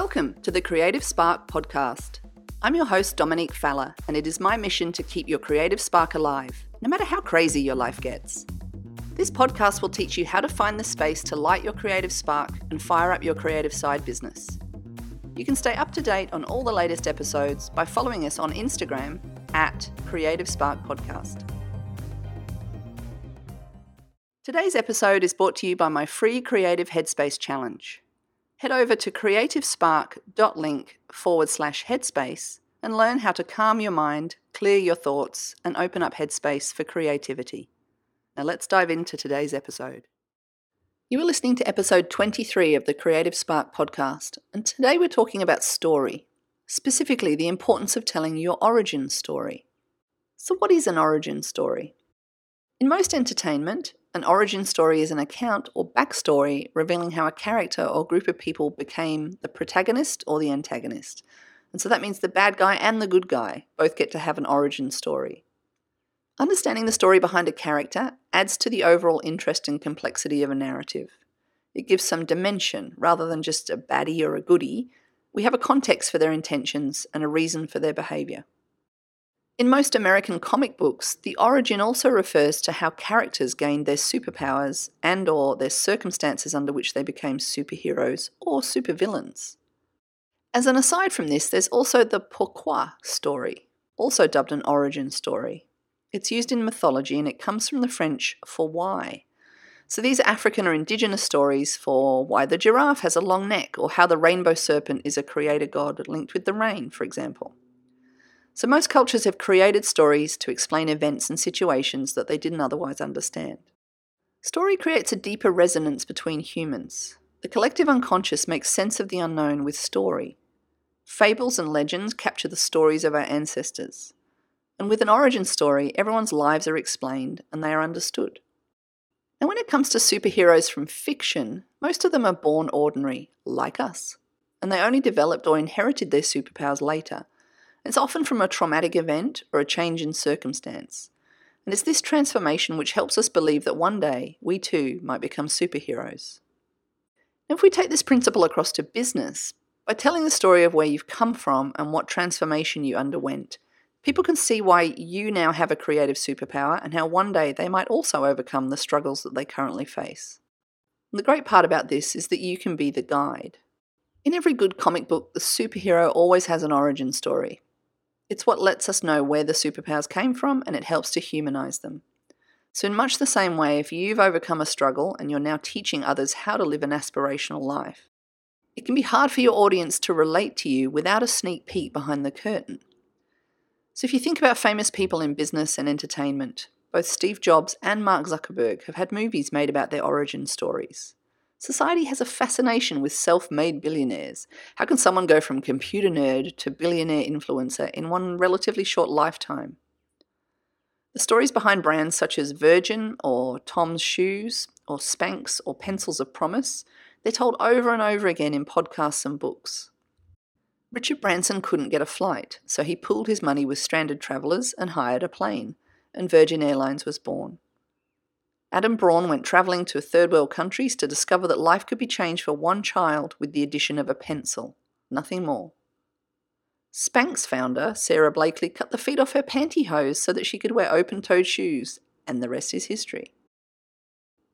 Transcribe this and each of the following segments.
Welcome to the Creative Spark podcast. I'm your host, Dominique Falla, and it is my mission to keep your creative spark alive, no matter how crazy your life gets. This podcast will teach you how to find the space to light your creative spark and fire up your creative side business. You can stay up to date on all the latest episodes by following us on Instagram at Creative Spark Podcast. Today's episode is brought to you by my free Creative Headspace Challenge head over to creativespark.link forward slash headspace and learn how to calm your mind, clear your thoughts, and open up headspace for creativity. Now let's dive into today's episode. You are listening to episode 23 of the Creative Spark podcast, and today we're talking about story, specifically the importance of telling your origin story. So, what is an origin story? In most entertainment, an origin story is an account or backstory revealing how a character or group of people became the protagonist or the antagonist. And so that means the bad guy and the good guy both get to have an origin story. Understanding the story behind a character adds to the overall interest and complexity of a narrative. It gives some dimension rather than just a baddie or a goodie. We have a context for their intentions and a reason for their behaviour. In most American comic books, the origin also refers to how characters gained their superpowers and or their circumstances under which they became superheroes or supervillains. As an aside from this, there's also the pourquoi story, also dubbed an origin story. It's used in mythology and it comes from the French for why. So these African or indigenous stories for why the giraffe has a long neck or how the rainbow serpent is a creator god linked with the rain, for example. So most cultures have created stories to explain events and situations that they didn't otherwise understand. Story creates a deeper resonance between humans. The collective unconscious makes sense of the unknown with story. Fables and legends capture the stories of our ancestors. And with an origin story, everyone's lives are explained and they are understood. Now, when it comes to superheroes from fiction, most of them are born ordinary, like us, and they only developed or inherited their superpowers later it's often from a traumatic event or a change in circumstance. And it's this transformation which helps us believe that one day we too might become superheroes. Now, if we take this principle across to business, by telling the story of where you've come from and what transformation you underwent, people can see why you now have a creative superpower and how one day they might also overcome the struggles that they currently face. And the great part about this is that you can be the guide. In every good comic book, the superhero always has an origin story. It's what lets us know where the superpowers came from and it helps to humanize them. So, in much the same way, if you've overcome a struggle and you're now teaching others how to live an aspirational life, it can be hard for your audience to relate to you without a sneak peek behind the curtain. So, if you think about famous people in business and entertainment, both Steve Jobs and Mark Zuckerberg have had movies made about their origin stories. Society has a fascination with self made billionaires. How can someone go from computer nerd to billionaire influencer in one relatively short lifetime? The stories behind brands such as Virgin or Tom's Shoes or Spanx or Pencils of Promise, they're told over and over again in podcasts and books. Richard Branson couldn't get a flight, so he pooled his money with stranded travellers and hired a plane, and Virgin Airlines was born. Adam Braun went travelling to third world countries to discover that life could be changed for one child with the addition of a pencil, nothing more. Spanx founder, Sara Blakely, cut the feet off her pantyhose so that she could wear open toed shoes, and the rest is history.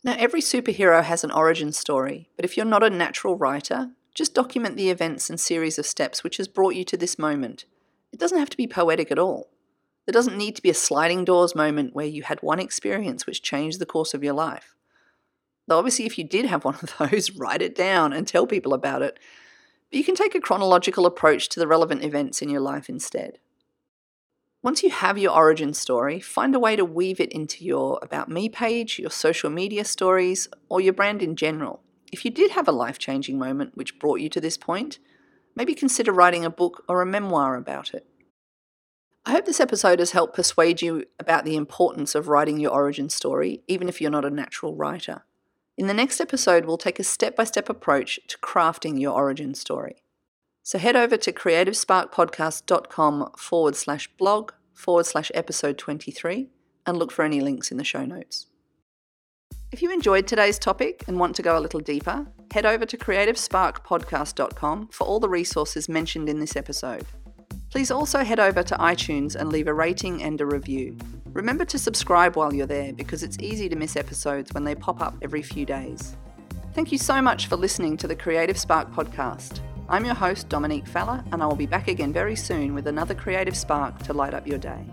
Now, every superhero has an origin story, but if you're not a natural writer, just document the events and series of steps which has brought you to this moment. It doesn't have to be poetic at all. There doesn't need to be a sliding doors moment where you had one experience which changed the course of your life. Though obviously, if you did have one of those, write it down and tell people about it. But you can take a chronological approach to the relevant events in your life instead. Once you have your origin story, find a way to weave it into your About Me page, your social media stories, or your brand in general. If you did have a life changing moment which brought you to this point, maybe consider writing a book or a memoir about it. I hope this episode has helped persuade you about the importance of writing your origin story, even if you're not a natural writer. In the next episode, we'll take a step by step approach to crafting your origin story. So head over to creativesparkpodcast.com forward slash blog forward slash episode 23 and look for any links in the show notes. If you enjoyed today's topic and want to go a little deeper, head over to creativesparkpodcast.com for all the resources mentioned in this episode. Please also head over to iTunes and leave a rating and a review. Remember to subscribe while you're there because it's easy to miss episodes when they pop up every few days. Thank you so much for listening to the Creative Spark podcast. I'm your host, Dominique Falla, and I will be back again very soon with another creative spark to light up your day.